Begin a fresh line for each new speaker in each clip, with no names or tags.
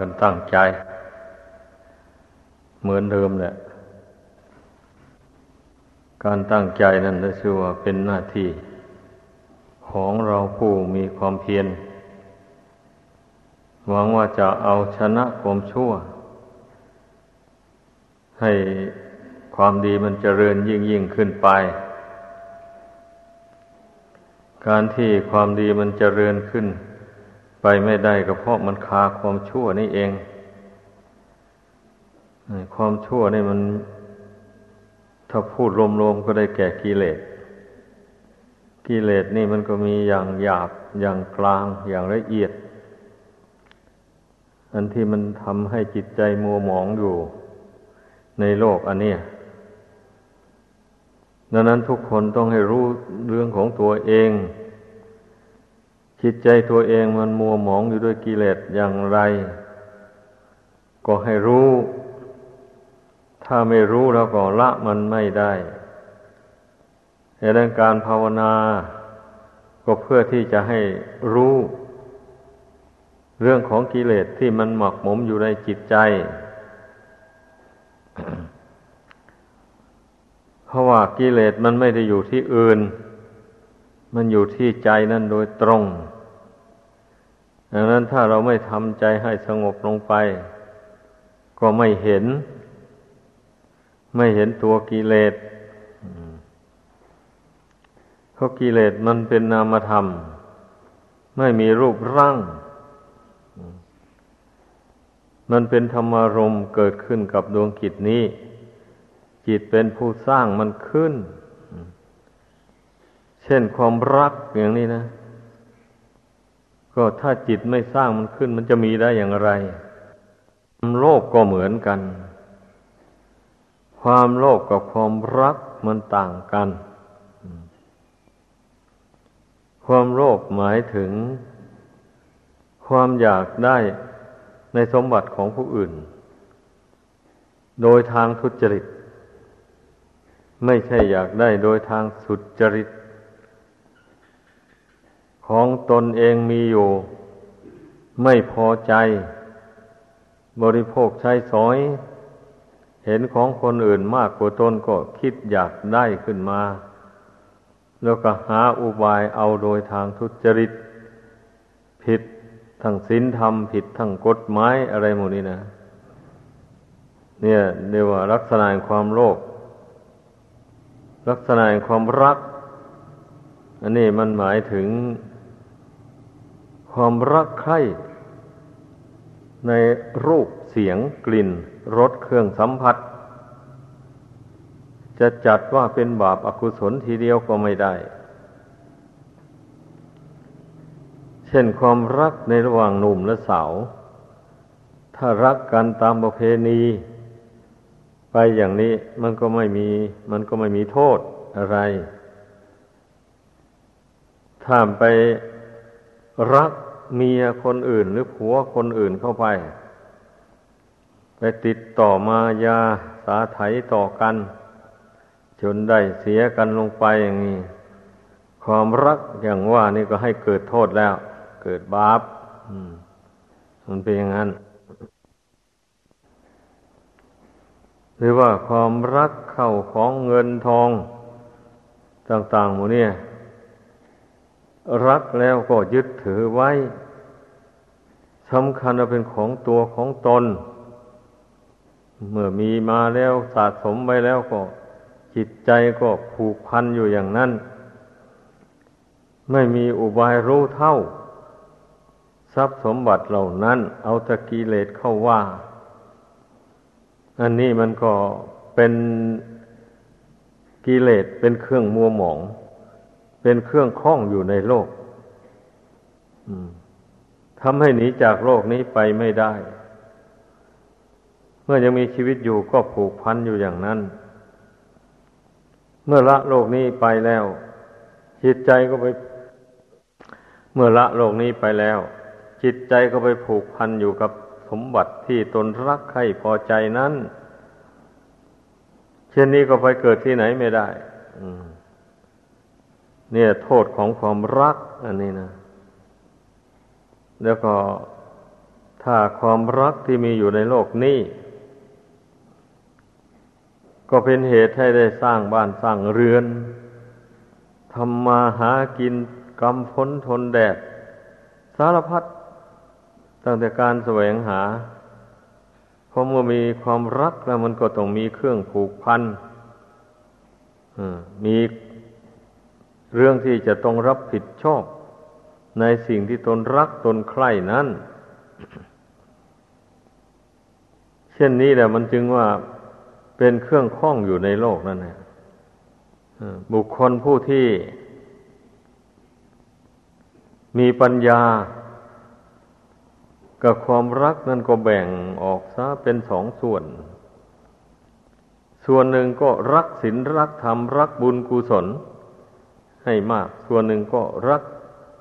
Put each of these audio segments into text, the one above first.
กันตั้งใจ เหมือนเดิมแหละ การตั้งใจนั้นได้ชื่อว่าเป็นหน้าที่ ของเราผู้มีความเพียร หวังว่าจะเอาชนะความชั่ว ให้ความดีมันเจริญยิ่งยิ่งขึ้นไป การที่ความดีมันเจริญขึ้น ไปไม่ได้ก็เพราะมันคาความชั่วนี่เอง ความชั่วนี่มัน ถ้าพูดรวมๆก็ได้แก่กิเลส กิเลสนี่มันก็มีอย่างหยาบ อย่างกลาง อย่างละเอียด อันที่มันทำให้จิตใจมัวหมองอยู่ ในโลกอันนี้ดังนั้นทุกคนต้องให้รู้เรื่องของตัวเอง จิตใจตัวเองมันมัวหมองอยู่ด้วยกิเลสอย่างไร ก็ให้รู้ ถ้าไม่รู้แล้วก็ละมันไม่ได้ในดังการภาวนา ก็เพื่อที่จะให้รู้ เรื่องของกิเลสที่มันหมักหมมอยู่ในจิตใจ เพราะว่ากิเลสมันไม่ได้อยู่ที่อื่น มันอยู่ที่ใจนั่นโดยตรง ดังนั้นถ้าเราไม่ทำใจให้สงบลงไป ก็ไม่เห็น ไม่เห็นตัวกิเลสเพราะกิเลสมันเป็นนามธรรม ไม่มีรูปร่าง มันเป็นธรรมารมเกิดขึ้นกับดวงกิจนี้ จิตเป็นผู้สร้างมันขึ้น เช่นความรักอย่างนี้นะ ก็ถ้าจิตไม่สร้างมันขึ้น มันจะมีได้อย่างไร ความโลภกก็เหมือนกัน ความโลภกับความรักมันต่างกัน ความโลภหมายถึง ความอยากได้ในสมบัติของผู้อื่น โดยทางทุจริต ไม่ใช่อยากได้โดยทางสุจริต ของตนเองมีอยู่ ไม่พอใจ บริโภคใช้สอย เห็นของคนอื่นมากกว่าตนก็คิดอยากได้ขึ้นมา แล้วก็หาอุบายเอาโดยทางทุจริต ผิดทั้งศีลธรรมผิดทั้งกฎหมายอะไรหมดนี้นะ เนี่ยเรียกว่าลักษณะความโลภลักษณะความรัก อันนี้มันหมายถึง ความรักใคร่ในรูปเสียงกลิ่นรสเครื่องสัมผัส จะจัดว่าเป็นบาปอากุศลทีเดียวก็ไม่ได้ เช่นความรักในระหว่างหนุ่มและสาว ถ้ารักกันตามประเพณี ไปอย่างนี้มันก็ไม่มี มันก็ไม่มีโทษอะไรถ้าไป รักเมียคนอื่นหรือผัวคนอื่นเข้าไป ไปติดต่อมายาสาไถต่อกัน จนได้เสียกันลงไปอย่างนี้ ความรักอย่างว่านี่ก็ให้เกิดโทษแล้ว เกิดบาปมันเป็นอย่างนั้นหรือว่าความรักเข้าของเงินทอง ต่างๆหมดเนี่ย รักแล้วก็ยึดถือไว้สำคัญว่าเป็นของตัวของตน เมื่อมีมาแล้วสะสมไว้แล้วก็จิตใจก็ผูกพันอยู่อย่างนั้น ไม่มีอุบายรู้เท่า ทรัพย์สมบัติเหล่านั้น เอาตะกีเลสเข้าว่า อันนี้มันก็เป็นกิเลสเป็นเครื่องมัวหมอง เป็นเครื่องคล้องอยู่ในโลกทำให้หนีจากโลกนี้ไปไม่ได้ เมื่อยังมีชีวิตอยู่ก็ผูกพันอยู่อย่างนั้น เมื่อละโลกนี้ไปแล้ว จิตใจก็ไป เมื่อละโลกนี้ไปแล้ว จิตใจก็ไปผูกพันอยู่กับสมบัติที่ตนรักใครพอใจนั้น เช่นนี้ก็ไปเกิดที่ไหนไม่ได้ อืม เนี่ย โทษของความรัก อันนี้นะ แล้วก็ถ้าความรักที่มีอยู่ในโลกนี้ ก็เป็นเหตุให้ได้สร้างบ้านสร้างเรือนทำมาหากินกำพ้นทนแดด สารพัดตั้งแต่การแสวงหาเพราะเมื่อมีความรักแล้วมันก็ต้องมีเครื่องผูกพันมี เรื่องที่จะต้องรับผิดชอบ ในสิ่งที่ตนรักตนใคร่นั้น เช่นนี้แหละมันจึงว่าเป็นเครื่องข้องอยู่ในโลกนั่นแหละบุคคลผู้ที่ มีปัญญา กับความรักนั่นก็แบ่งออกซะเป็นสองส่วน ส่วนหนึ่งก็รักศีลรักธรรมรักบุญกุศล ให้มาก ส่วนหนึ่งก็รัก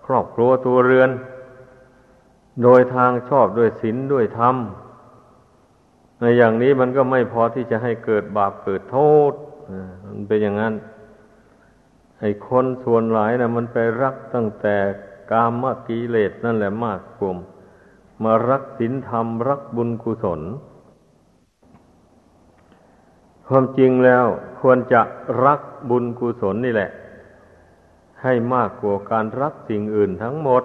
ครอบครัวตัวเรือน โดยทางชอบด้วยศีลด้วยธรรมในอย่างนี้มันก็ไม่พอที่จะให้เกิดบาปเกิดโทษมันเป็นอย่างนั้นไอ้คนส่วนหลายนะมันไปรักตั้งแต่กามกิเลสนั่นแหละมากกลุ่มมารักศีลธรรม รักบุญกุศล ความจริงแล้วควรจะรักบุญกุศลนี่แหละ ให้มากกว่าการรักสิ่งอื่นทั้งหมด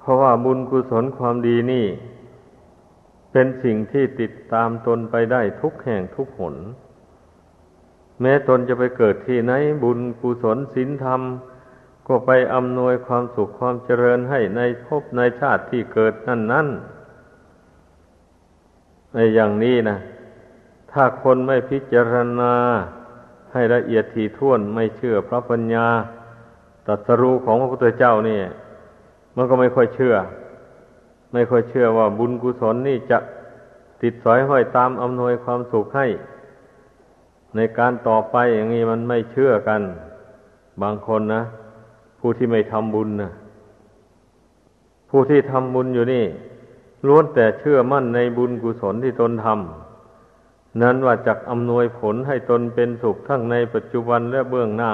เพราะว่าบุญกุศลความดีนี่ เป็นสิ่งที่ติดตามตนไปได้ทุกแห่งทุกหน แม้ตนจะไปเกิดที่ไหนบุญกุศลศีลธรรม ก็ไปอำนวยความสุขความเจริญให้ในภพในชาติที่เกิดนั่นนั่นในอย่างนี้นะ ถ้าคนไม่พิจารณา ให้ละเอียดถี่ถ้วนไม่เชื่อพระปัญญาตัสรู้ของพระพุทธเจ้านี่มันก็ไม่ค่อยเชื่อ ไม่ค่อยเชื่อว่าบุญกุศลนี่จะติดสอยห้อยตามอำนวยความสุขให้ ในการต่อไปอย่างนี้มันไม่เชื่อกัน บางคนนะ ผู้ที่ไม่ทำบุญนะผู้ที่ทำบุญอยู่นี่ล้วนแต่เชื่อมั่นในบุญกุศลที่ตนทำ นั้นว่าจะอำนวยผลให้ตนเป็นสุขทั้งในปัจจุบันและเบื้องหน้า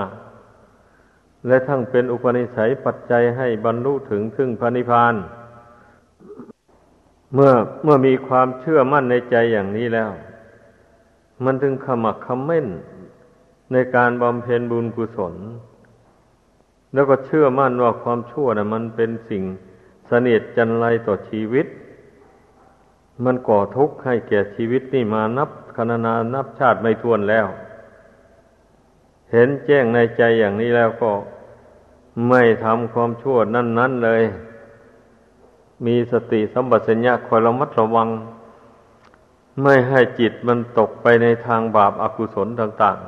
และทั้งเป็นอุปนิสัยปัจจัยให้บรรลุถึงซึ่งพระนิพพาน เมื่อเมื่อมีความเชื่อมั่นในใจอย่างนี้แล้ว มันถึงขมักขม้นในการบำเพ็ญบุญกุศล แล้วก็เชื่อมั่นว่าความชั่วนะ่ะมันเป็นสิ่งเสนียดจันไรต่อชีวิต มันก่อทุกข์ให้แก่ชีวิตนี่มานับคณนานับชาติไม่ท้วนแล้ว เห็นแจ้งในใจอย่างนี้แล้วก็ไม่ทำความชั่วนั่นๆเลย มีสติสัมปชัญญะคอยระมัดระวัง ไม่ให้จิตมันตกไปในทางบาปอากุศลต่าง ๆ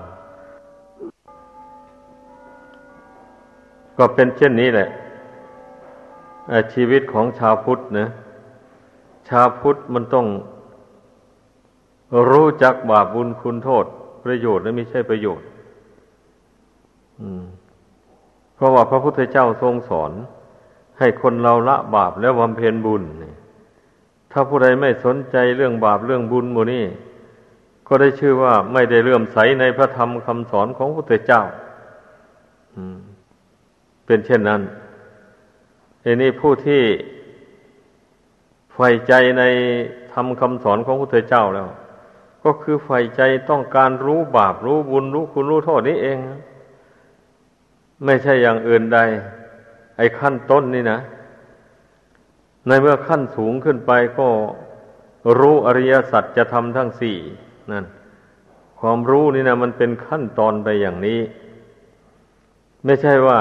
ก็เป็นเช่นนี้แหละชีวิตของชาวพุทธนะ ชาวพุทธมันต้องรู้จักบาปบุญคุณโทษ ประโยชน์และไม่ใช่ประโยชน์เพราะว่าพระพุทธเจ้าทรงสอน ให้คนเราละบาปแล้วบำเพ็ญบุญ ถ้าผู้ใดไม่สนใจเรื่องบาปเรื่องบุญโมนี่ก็ได้ชื่อว่าไม่ได้เลื่อมใสในพระธรรมคำสอนของพระพุทธเจ้าเป็นเช่นนั้นทีนี้ผู้ที่ ใฝ่ใจในทำคำสอนของพระพุทธเจ้าแล้ว ก็คือใฝ่ใจต้องการรู้บาปรู้บุญรู้คุณรู้โทษนี้เอง ไม่ใช่อย่างอื่นใด ไอ้ขั้นต้นนี่นะ ในเมื่อขั้นสูงขึ้นไปก็รู้อริยสัจจะทำทั้งสี่นั่นความรู้นี่นะมันเป็นขั้นตอนไปอย่างนี้ ไม่ใช่ว่า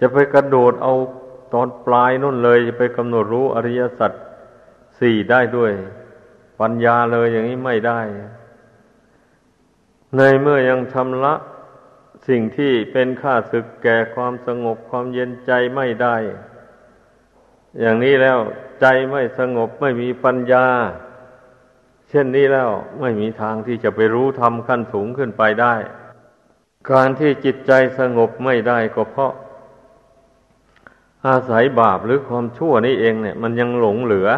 จะไปกระโดดเอา ตอนปลายนู่นเลยจะไปกำหนดรู้อริยสัจสี่ได้ด้วย ปัญญาเลยอย่างนี้ไม่ได้ ในเมื่อยังชำระสิ่งที่เป็นค่าศึกแก่ความสงบความเย็นใจไม่ได้ อย่างนี้แล้วใจไม่สงบไม่มีปัญญา เช่นนี้แล้วไม่มีทางที่จะไปรู้ธรรมขั้นสูงขึ้นไปได้ การที่จิตใจสงบไม่ได้ก็เพราะ อาศัยบาปหรือความชั่วนี้เองเนี่ย มันยังหลงเหลือ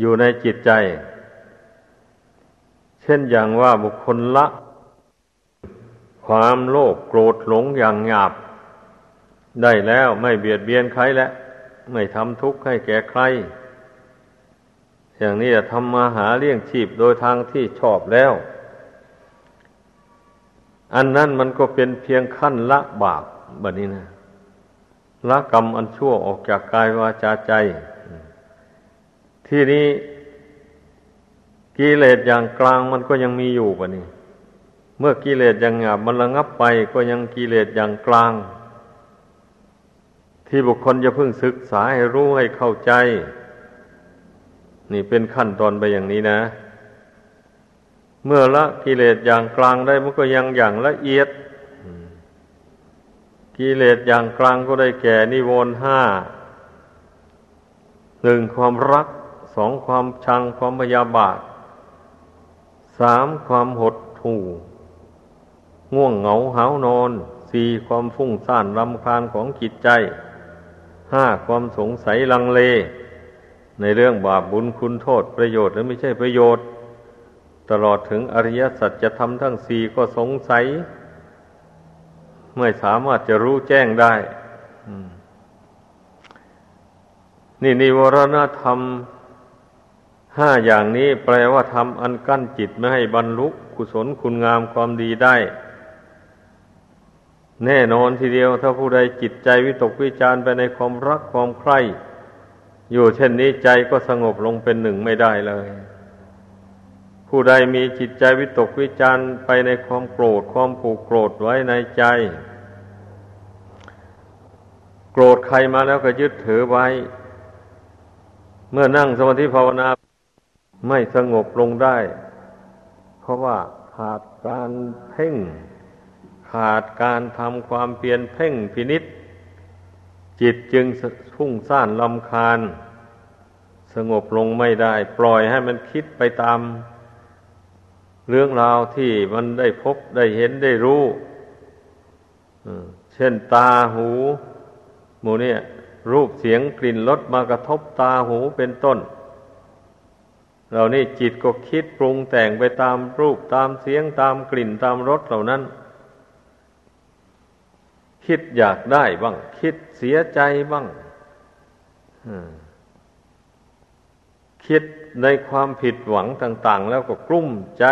อยู่ในจิตใจ เช่นอย่างว่าบุคคลละ ความโลภโกรธหลงอย่างหยาบ ได้แล้วไม่เบียดเบียนใครแล้วไม่ทำทุกข์ให้แก่ใคร อย่างนี้ทำมาหาเลี้ยงชีพโดยทางที่ชอบแล้ว อันนั้นมันก็เป็นเพียงขั้นละบาปแบบนี้นะ ละกรรมอันชั่วออกจากกายวาจาใจ ที่นี้กิเลสอย่างกลางมันก็ยังมีอยู่ปะนี่เมื่อกิเลสอย่างหยาบมันระงับไปก็ยังกิเลสอย่างกลาง ที่บุคคลจะพึ่งศึกษาให้รู้ให้เข้าใจ นี่เป็นขั้นตอนไปอย่างนี้นะ เมื่อละกิเลสอย่างกลางได้มันก็ยังอย่างละเอียด กิเลสอย่างกลางก็ได้แก่นิวรณ์ห้าหนึ่งความรักสองความชังความพยาบาทสามความหดหู่ ง่วงเหงาหานอนสี่ความฟุ้งซ่านรำคาญของจิตใจห้าความสงสัยลังเล ในเรื่องบาปบุญคุณโทษประโยชน์หรือไม่ใช่ประโยชน์ ตลอดถึงอริยสัจจะทำทั้งสี่ก็สงสัย ไม่สามารถจะรู้แจ้งได้นี่นิวรณธรรมห้าอย่างนี้แปลว่าทำอันกั้นจิตไม่ให้บรรลุกุศลคุณงามความดีได้ แน่นอนทีเดียว ถ้าผู้ใดจิตใจวิตกวิจารไปในความรักความใคร่ อยู่เช่นนี้ใจก็สงบลงเป็นหนึ่งไม่ได้เลย ผู้ใดมีจิตใจวิตกวิจารไปในความโกรธความผูกโกรธไว้ในใจ โกรธใครมาแล้วก็ยึดถือไว้ เมื่อนั่งสมาธิภาวนาไม่สงบลงได้ เพราะว่าขาดการเพ่ง ขาดการทำความเปลี่ยนเพ่งพินิษจิตจึงพุ่งซ่านลำคาญ สงบลงไม่ได้ ปล่อยให้มันคิดไปตาม เรื่องราวที่มันได้พบได้เห็นได้รู้เช่นตาหูหมูเนี่ย รูปเสียงกลิ่นรสมากระทบตาหูเป็นต้นเรานี่จิตก็คิดปรุงแต่งไปตามรูปตามเสียงตามกลิ่นตามรสเหล่านั้น คิดอยากได้บ้าง คิดเสียใจบ้าง คิดในความผิดหวังต่าง ๆ แล้วก็กลุ้มใจ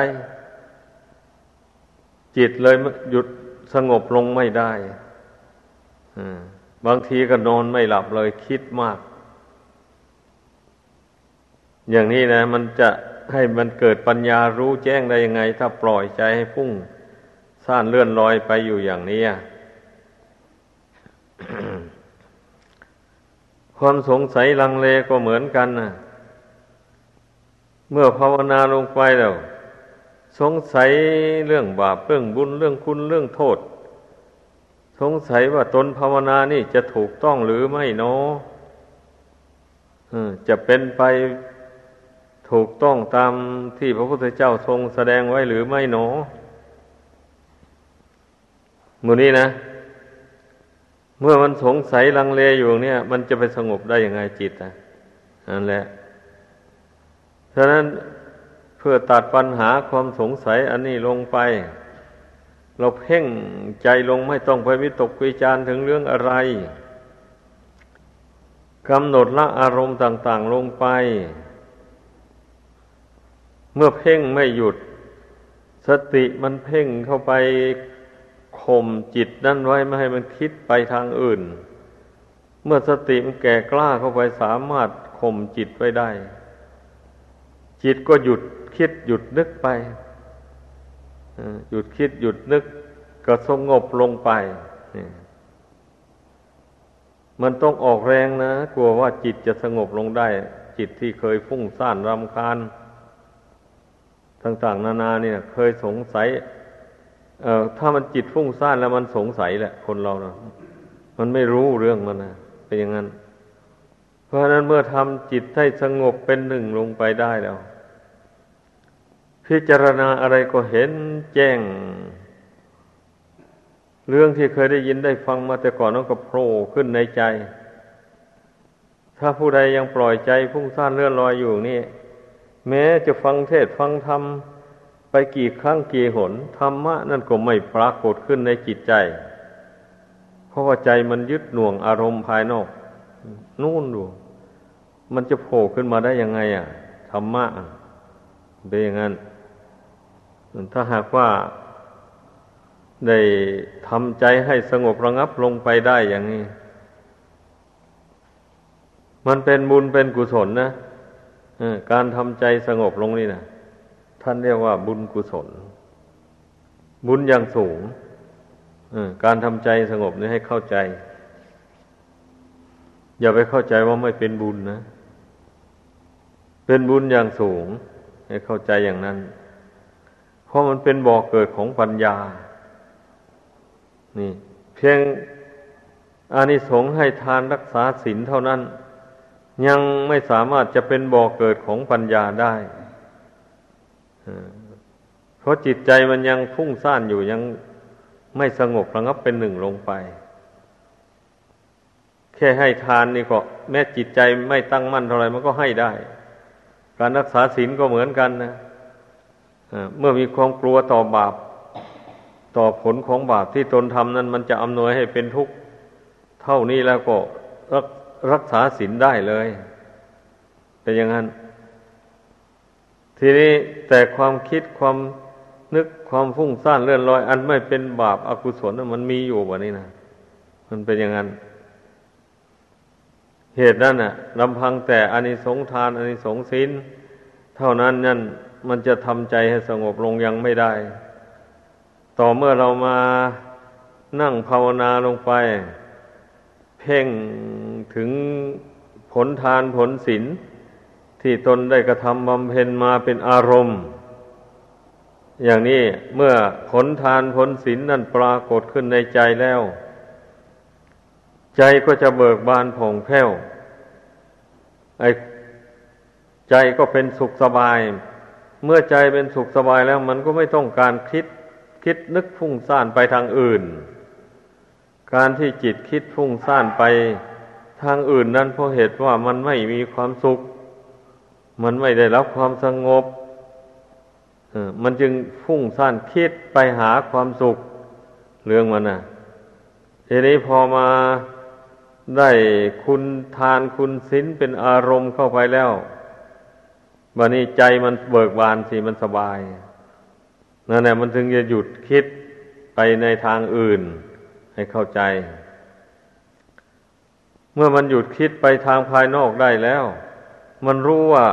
จิตเลยหยุดสงบลงไม่ได้บางทีก็นอนไม่หลับเลยคิดมาก อย่างนี้นะ มันจะให้มันเกิดปัญญารู้แจ้งได้ยังไง ถ้าปล่อยใจให้พุ่งซ่านเลื่อนลอยไปอยู่อย่างนี้ความสงสัยลังเลก็เหมือนกันนะ เมื่อภาวนาลงไปแล้ว สงสัยเรื่องบาปเรื่องบุญเรื่องคุณเรื่องโทษ สงสัยว่าตนภาวนานี่จะถูกต้องหรือไม่เนาะจะเป็นไปถูกต้องตามที่พระพุทธเจ้าทรงแสดงไว้หรือไม่หนอมูนี้นะ เมื่อมันสงสัยลังเลอยู่เนี่ย มันจะไปสงบได้ยังไงจิตอะนั่นแหละ ฉะนั้นเพื่อตัดปัญหาความสงสัยอันนี้ลงไป เราเพ่งใจลงไม่ต้องไปวิตกวิจารถึงเรื่องอะไรกำหนดละอารมณ์ต่าง ๆ ลงไป เมื่อเพ่งไม่หยุด สติมันเพ่งเข้าไปข่มจิตนั่นไว้ไม่ให้มันคิดไปทางอื่น เมื่อสติมันแก่กล้าเข้าไปสามารถข่มจิตไว้ได้ จิตก็หยุดคิดหยุดนึกไปหยุดคิดหยุดนึก ก็สงบลงไป มันต้องออกแรงนะ กลัวว่าจิตจะสงบลงได้ จิตที่เคยฟุ้งซ่านรำคาญต่างๆ นานาเนี่ย เคยสงสัย เอ่อถ้ามันจิตฟุ้งซ่านแล้วมันสงสัยแหละ คนเราเนาะมันไม่รู้เรื่องมันนะเป็นอย่างนั้น เพราะฉะนั้นเมื่อทำจิตให้สงบเป็นหนึ่งลงไปได้แล้ว พิจารณาอะไรก็เห็นแจ้ง เรื่องที่เคยได้ยินได้ฟังมาแต่ก่อนนั้นก็โผล่ขึ้นในใจ ถ้าผู้ใดยังปล่อยใจพุ่งซ่านเลื่อนลอยอยู่นี่ แม้จะฟังเทศฟังธรรมไปกี่ครั้งกี่หนธรรมะนั่นก็ไม่ปรากฏขึ้นในจิตใจ เพราะว่าใจมันยึดหน่วงอารมณ์ภายนอก นู่นดูมันจะโผล่ขึ้นมาได้ยังไง อะธรรมะเป็นอย่างนั้น ถ้าหากว่าได้ทำใจให้สงบระงับลงไปได้อย่างนี้ มันเป็นบุญเป็นกุศลนะการทำใจสงบลงนี่นะท่านเรียกว่าบุญกุศล บุญอย่างสูงการทำใจสงบนี่ให้เข้าใจ อย่าไปเข้าใจว่าไม่เป็นบุญนะ เป็นบุญอย่างสูง ให้เข้าใจอย่างนั้น เพราะมันเป็นบ่อกเกิดของปัญญา นี่ เพียงอานิสงส์ให้ทานรักษาศีลเท่านั้น ยังไม่สามารถจะเป็นบ่อกเกิดของปัญญาได้เพราะจิตใจมันยังฟุ้งซ่านอยู่ยังไม่สงบระงับเป็นหนึ่งลงไป แค่ให้ทานนี่ก็ แม้จิตใจไม่ตั้งมั่นเท่าไรมันก็ให้ได้ การรักษาศีลก็เหมือนกันนะ เมื่อมีความกลัวต่อบาป ต่อผลของบาปที่ตนทำนั้น มันจะอำนวยให้เป็นทุกข์เท่านี้แล้วก็รักรักษาศีลได้เลย เป็นอย่างนั้น ทีนี้แต่ความคิดความนึกความฟุ้งซ่านเลื่อนลอย อันไม่เป็นบาปอากุศลมันมีอยู่วะนี่นะมันเป็นอย่างนั้น เหตุนั้นน่ะลำพังแต่อานิสงส์ทานอานิสงส์ศีลเท่านั้นนั่น มันจะทำใจให้สงบลงยังไม่ได้ ต่อเมื่อเรามานั่งภาวนาลงไป เพ่งถึงผลทานผลศีลที่ตนได้กระทำบำเพ็ญมาเป็นอารมณ์ อย่างนี้เมื่อผลทานผลศีลนนั่นปรากฏขึ้นในใจแล้ว ใจก็จะเบิกบานผ่องแผ้วไอใจก็เป็นสุขสบาย เมื่อใจเป็นสุขสบายแล้ว มันก็ไม่ต้องการคิดคิดนึกฟุ้งซ่านไปทางอื่น การที่จิตคิดฟุ้งซ่านไปทางอื่นนั้นเพราะเหตุว่ามันไม่มีความสุข มันไม่ได้รับความสงบมันจึงฟุ้งซ่านคิดไปหาความสุข เรื่องมันนะทีนี้พอมาได้คุณทานคุณศีลเป็นอารมณ์เข้าไปแล้ว วันนี้ใจมันเบิกบานสิมันสบายนั่นแหละมันถึงจะหยุดคิดไปในทางอื่น ให้เข้าใจ เมื่อมันหยุดคิดไปทางภายนอกได้แล้ว มันรู้ว่า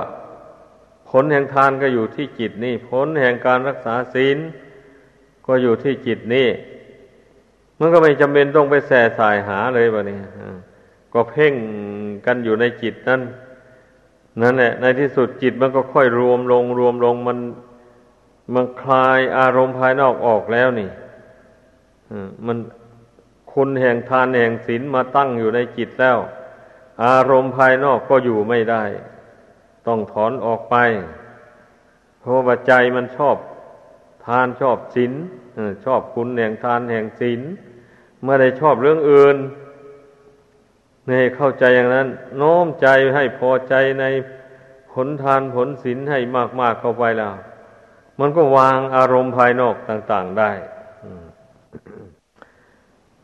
ผลแห่งทานก็อยู่ที่จิตนี่ ผลแห่งการรักษาศีล ก็อยู่ที่จิตนี่มันก็ไม่จำเป็นต้องไปแส่สายหาเลยบะนี่ก็เพ่งกันอยู่ในจิตนั่น นั่นแหละ ในที่สุดจิตมันก็ค่อยรวมลงรวมลงมันมันคลายอารมณ์ภายนอกออกแล้วนี่มันคุณแห่งทานแห่งศีลมาตั้งอยู่ในจิตแล้ว อารมณ์ภายนอกก็อยู่ไม่ได้ ต้องถอนออกไป เพราะว่าใจมันชอบทานชอบศีลชอบคุณแห่งทานแห่งศีลเมื่อได้ชอบเรื่องอื่น นี่เข้าใจอย่างนั้น โน้มใจให้พอใจในผลทานผลศีลให้มาก ๆ เข้าไปแล้ว มันก็วางอารมณ์ภายนอกต่าง ๆ ได้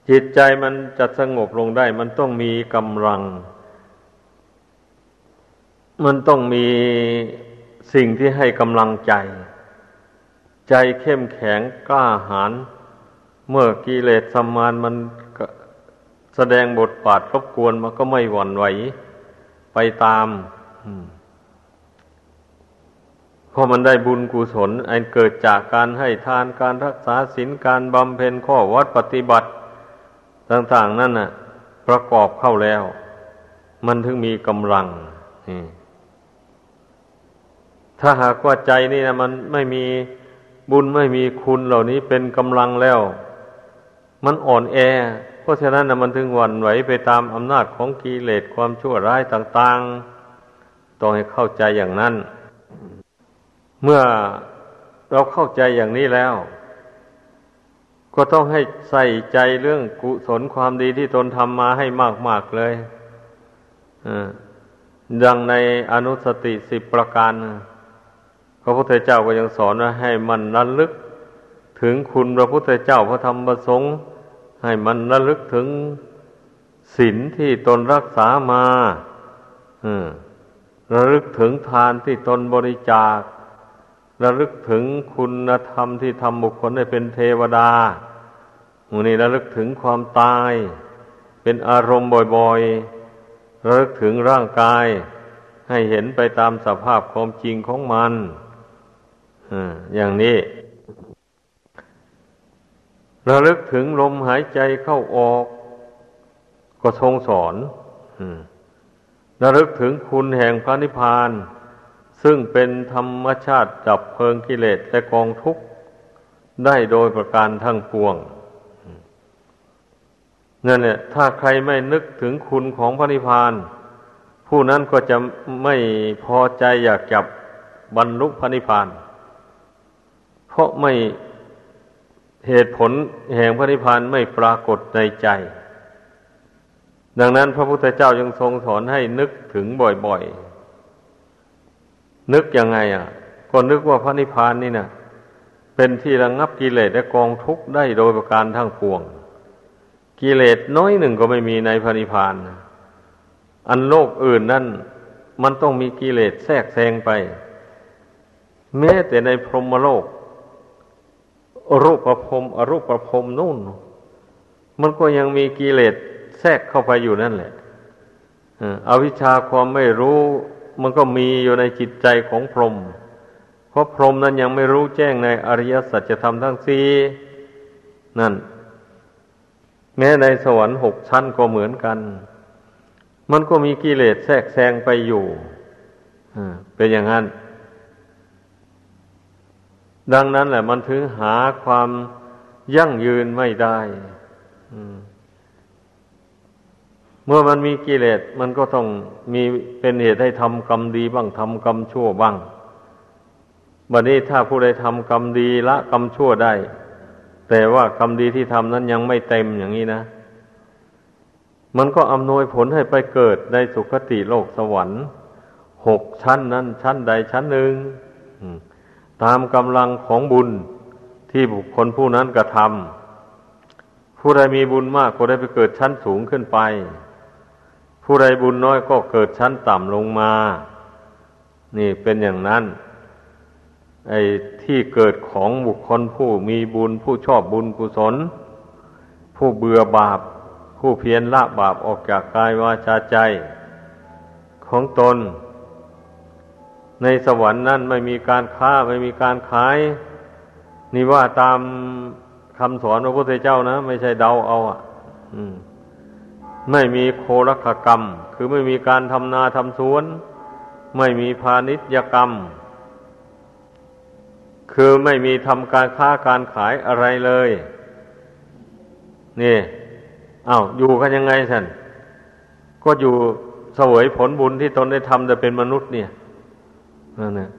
จิตใจมันจะสงบลงได้ มันต้องมีกำลัง มันต้องมีสิ่งที่ให้กำลังใจ ใจเข้มแข็งกล้าหาญเมื่อกิเลสสมานมัน แสดงบทบาทรบกวนมันก็ไม่หวั่นไหว ไปตามเพราะมันได้บุญกุศล อันเกิดจากการให้ทานการรักษาศีลการบำเพ็ญข้อวัดปฏิบัติ ต่าง ๆ นั่นน่ะ ประกอบเข้าแล้ว มันถึงมีกำลังถ้าหากว่าใจนี่นะมันไม่มีบุญไม่มีคุณเหล่านี้เป็นกำลังแล้ว มันอ่อนแอ เพราะฉะนั้นนะมันถึงหวั่นไหวไปตามอำนาจของกิเลสความชั่วร้ายต่าง ๆ ต้องให้เข้าใจอย่างนั้น เมื่อเราเข้าใจอย่างนี้แล้ว ก็ต้องให้ใส่ใจเรื่องกุศลความดีที่ตนทำมาให้มาก ๆ เลยดังในอนุสติสิบประการพระพุทธเจ้าก็ยังสอนว่าให้มันระลึกถึงคุณพระพุทธเจ้าพระธรรมพระสงฆ์ ให้มันระลึกถึงศีลที่ตนรักษามาระลึกถึงทานที่ตนบริจาค ระลึกถึงคุณธรรมที่ทำบุคคลให้เป็นเทวดามูนี้ระลึกถึงความตาย เป็นอารมณ์บ่อยๆ ระลึกถึงร่างกาย ให้เห็นไปตามสภาพความจริงของมันอย่างนี้ ระลึกถึงลมหายใจเข้าออก ก็ทรงสอนระลึกถึงคุณแห่งพระนิพพาน ซึ่งเป็นธรรมชาติจับเพลิงกิเลสและกองทุกข์ได้โดยประการทั้งปวงนั่นแหละถ้าใครไม่นึกถึงคุณของพระนิพพาน ผู้นั้นก็จะไม่พอใจอยากจับบรรลุพระนิพพาน เพราะไม่ เหตุผลแห่งพระนิพพานไม่ปรากฏในใจ ดังนั้นพระพุทธเจ้ายังทรงสอนให้นึกถึงบ่อยๆ นึกยังไงอะ ก็นึกว่าพระนิพพานนี่นะเป็นที่ระงงับกิเลสและกองทุกข์ได้โดยประการทั้งปวง กิเลสน้อยหนึ่งก็ไม่มีในพระนิพพานอันโลกอื่นนั่นมันต้องมีกิเลสแทรกแซงไป แม้แต่ในพรหมโลก รูปประพรมอรูปประพรมนู่น มันก็ยังมีกิเลสแทรกเข้าไปอยู่นั่นแหละอวิชชาความไม่รู้ มันก็มีอยู่ในจิตใจของพรหมเพราะพรหมนั้นยังไม่รู้แจ้งในอริยสัจธรรมทั้งสี่นั่น แม้ในสวรรค์หกชั้นก็เหมือนกัน มันก็มีกิเลสแทรกแซงไปอยู่เป็นอย่างนั้น ดังนั้นแหละ มันถึงหาความยั่งยืนไม่ได้เมื่อมันมีกิเลสมันก็ต้องมีเป็นเหตุให้ทำกรรมดีบ้างทำกรรมชั่วบ้างบัดนี้ถ้าผู้ใดทำกรรมดีละกรรมชั่วได้ แต่ว่ากรรมดีที่ทำนั้นยังไม่เต็มอย่างนี้นะ มันก็อำนวยผลให้ไปเกิดในสุคติโลกสวรรค์หกชั้นนั้นชั้นใดชั้นหนึ่ง ตามกำลังของบุญที่บุคคลผู้นั้นกระทำผู้ใดมีบุญมากก็ได้ไปเกิดชั้นสูงขึ้นไป ผู้ใดบุญน้อยก็เกิดชั้นต่ำลงมา นี่เป็นอย่างนั้น ไอ้ที่เกิดของบุคคลผู้มีบุญ ผู้ชอบบุญกุศล ผู้เบื่อบาป ผู้เพียรละบาปออกจากกายวาจาใจ ของตน ในสวรรค์นั้นไม่มีการค้าไม่มีการขาย นี่ว่าตามคำสอนพระพุทธเจ้านะ ไม่ใช่เดาเอาอะไม่มีโครคกรรม คือไม่มีการทำนาทำสวน ไม่มีพาณิชยกรรม คือไม่มีทำการค้าการขายอะไรเลย นี่อา้าวอยู่กันยังไงท่านก็อยู่เสวยผลบุญที่ตนได้ทำแต่เป็นมนุษย์เนี่ย นั่นนะ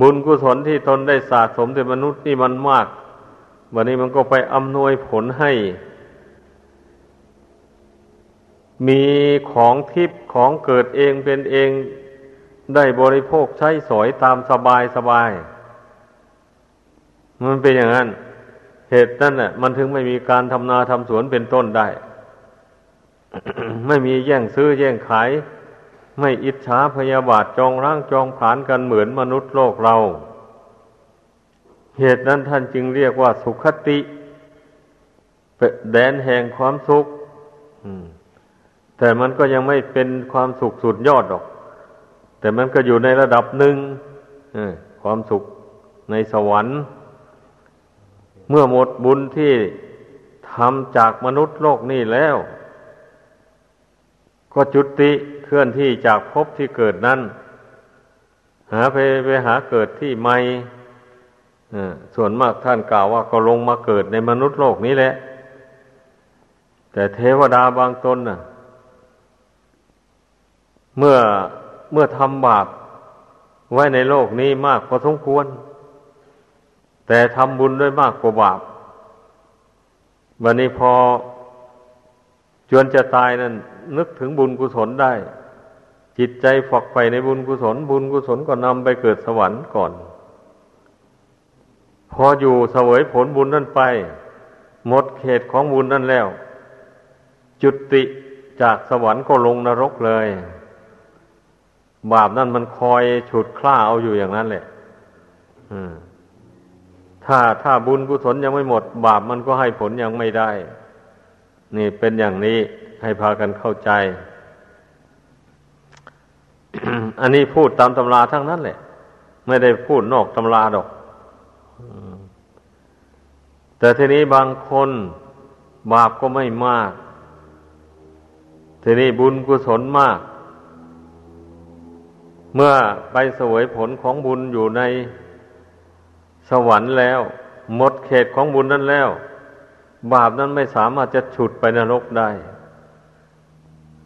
บุญกุศลที่ตนได้สะสมแต่มนุษย์นี่มันมาก วันนี้มันก็ไปอำนวยผลให้ มีของทิพย์ของเกิดเองเป็นเองได้บริโภคใช้สอยตามสบายสบาย มันเป็นอย่างนั้น เหตุนั่นแหละมันถึงไม่มีการทำนาทำสวนเป็นต้นได้ ไม่มีแย่งซื้อแย่งขาย ไม่อิจฉาพยาบาทจองร่างจองผานกันเหมือนมนุษย์โลกเรา เหตุนั้นท่านจึงเรียกว่าสุขติแดนแห่งความสุขแต่มันก็ยังไม่เป็นความสุขสุดยอดหรอก แต่มันก็อยู่ในระดับหนึ่งความสุขในสวรรค์ เมื่อหมดบุญที่ทำจากมนุษย์โลกนี้แล้ว ก็จุติเคลื่อนที่จากภพที่เกิดนั้น หาไปไปหาเกิดที่ใหม่ส่วนมากท่านกล่าวว่าก็ลงมาเกิดในมนุษย์โลกนี้แหละ แต่เทวดาบางตนน่ะ เมื่อเมื่อทำบาปไว้ในโลกนี้มากพอสมควร แต่ทำบุญด้วยมากกว่าบาปวันนี้พอจวนจะตายนั้น นึกถึงบุญกุศลได้ จิตใจฝักใฝ่ในบุญกุศล บุญกุศลก็นำไปเกิดสวรรค์ก่อน พออยู่เสวยผลบุญนั่นไป หมดเขตของบุญนั่นแล้ว จุติจากสวรรค์ก็ลงนรกเลย บาปนั่นมันคอยฉุดคล้าเอาอยู่อย่างนั้นแหละถ้าถ้าบุญกุศลยังไม่หมด บาปมันก็ให้ผลยังไม่ได้ นี่เป็นอย่างนี้ ให้พากันเข้าใจ อันนี้พูดตามตำราทั้งนั้นแหละ ไม่ได้พูดนอกตำราดอกแต่ทีนี้บางคนบาปก็ไม่มาก ทีนี้บุญกุศลมาก เมื่อไปสวยผลของบุญอยู่ในสวรรค์แล้ว หมดเขตของบุญนั้นแล้ว บาปนั้นไม่สามารถจะฉุดไปนรกได้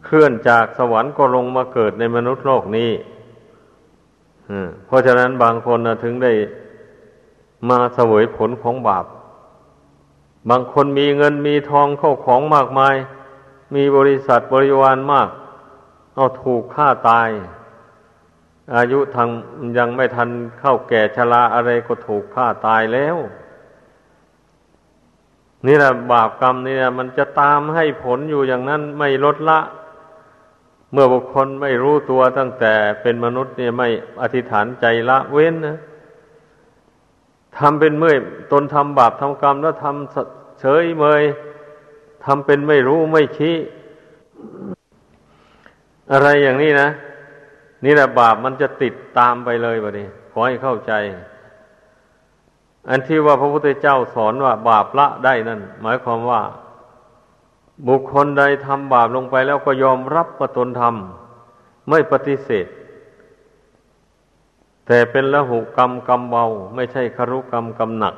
เคลื่อนจากสวรรค์ก็ลงมาเกิดในมนุษย์โลกนี้เพราะฉะนั้นบางคนถึงได้มาเสวยผลของบาป บางคนมีเงินมีทองเข้าของมากมาย มีบริษัทบริวารมาก เอาถูกฆ่าตาย อายุทางยังไม่ทันเข้าแก่ชราอะไรก็ถูกฆ่าตายแล้ว นี่แหละบาปกรรมนี่แหละมันจะตามให้ผลอยู่อย่างนั้นไม่ลดละ เมื่อบุคคลไม่รู้ตัวตั้งแต่เป็นมนุษย์เนี่ยไม่อธิษฐานใจละเว้นนะทำเป็นเมื่อยตนทำบาปทำกรรมแล้วทำเฉยเมยทำเป็นไม่รู้ไม่ชี้ อะไรอย่างนี้นะ นี่แหละบาปมันจะติดตามไปเลยบะนี้ขอให้เข้าใจ อันที่ว่าพระพุทธเจ้าสอนว่าบาปละได้นั่น หมายความว่า บุคคลใดทำบาปลงไปแล้วก็ยอมรับว่าตนทำไม่ปฏิเสธ แต่เป็นละหุกรรมกรรมเบา ไม่ใช่คารุกรรมกรรมหนัก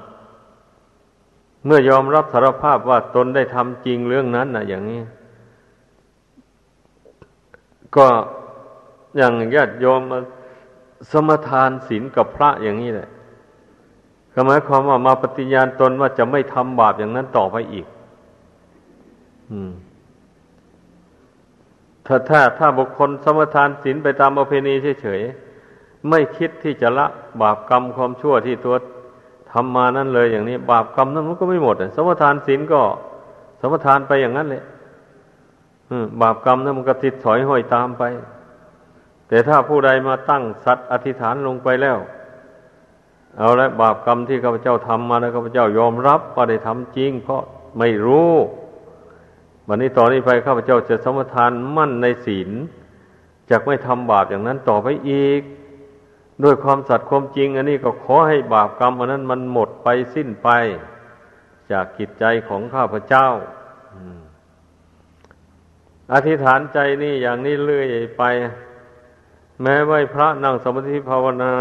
เมื่อยอมรับสารภาพว่าตนได้ทำจริงเรื่องนั้นนะอย่างนี้ ก็อย่างญาติโยมมาสมทานศีลกับพระอย่างนี้แหละก็หมายความว่ามาปฏิญาณตนว่าจะไม่ทำบาปอย่างนั้นต่อไปอีก ถ้าถ้าถ้าบุคคลสมทานศีลไปตามประเพณีเฉยๆไม่คิดที่จะละบาปกรรมความชั่วที่ตัวทำมานั้นเลยอย่างนี้ บาปกรรมนั้นมันก็ไม่หมดสมทานศีลก็ สมทานไปอย่างนั้นเลยบาปกรรมนั้นมันก็ติดถอยห้อยตามไป แต่ถ้าผู้ใดมาตั้งสัตว์อธิษฐานลงไปแล้ว เอาละบาปกรรมที่ข้าพเจ้าทำมาแล้วข้าพเจ้ายอมรับว่าได้ทำจริง เพราะไม่รู้ วันนี้ต่อนนี้ไปข้าพเจ้าจะสมทานมั่นในศีลจะไม่ทำบาปอย่างนั้นต่อไปอีก ด้วยความสัตย์ความจริง อันนี้ก็ขอให้บาปกรรมอันนั้นมันหมดไปสิ้นไป จากกิจใจของข้าพเจ้าอธิษฐานใจนี่อย่างนี้เรื่อยไป แม้ไหวพระนั่งสมาธิภาวนา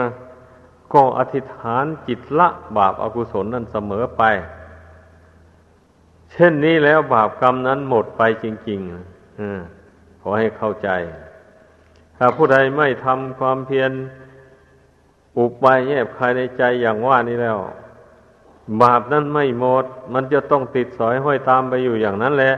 ก็อธิษฐานจิตละบาปอากุศลนั้นเสมอไป เช่นนี้แล้วบาปกรรมนั้นหมดไปจริงๆขอให้เข้าใจ ถ้าผู้ใดไม่ทำความเพียรอุบายแยบคายในใจอย่างว่านี้แล้ว บาปนั้นไม่หมด มันจะต้องติดสอยห้อยตามไปอยู่อย่างนั้นแหละ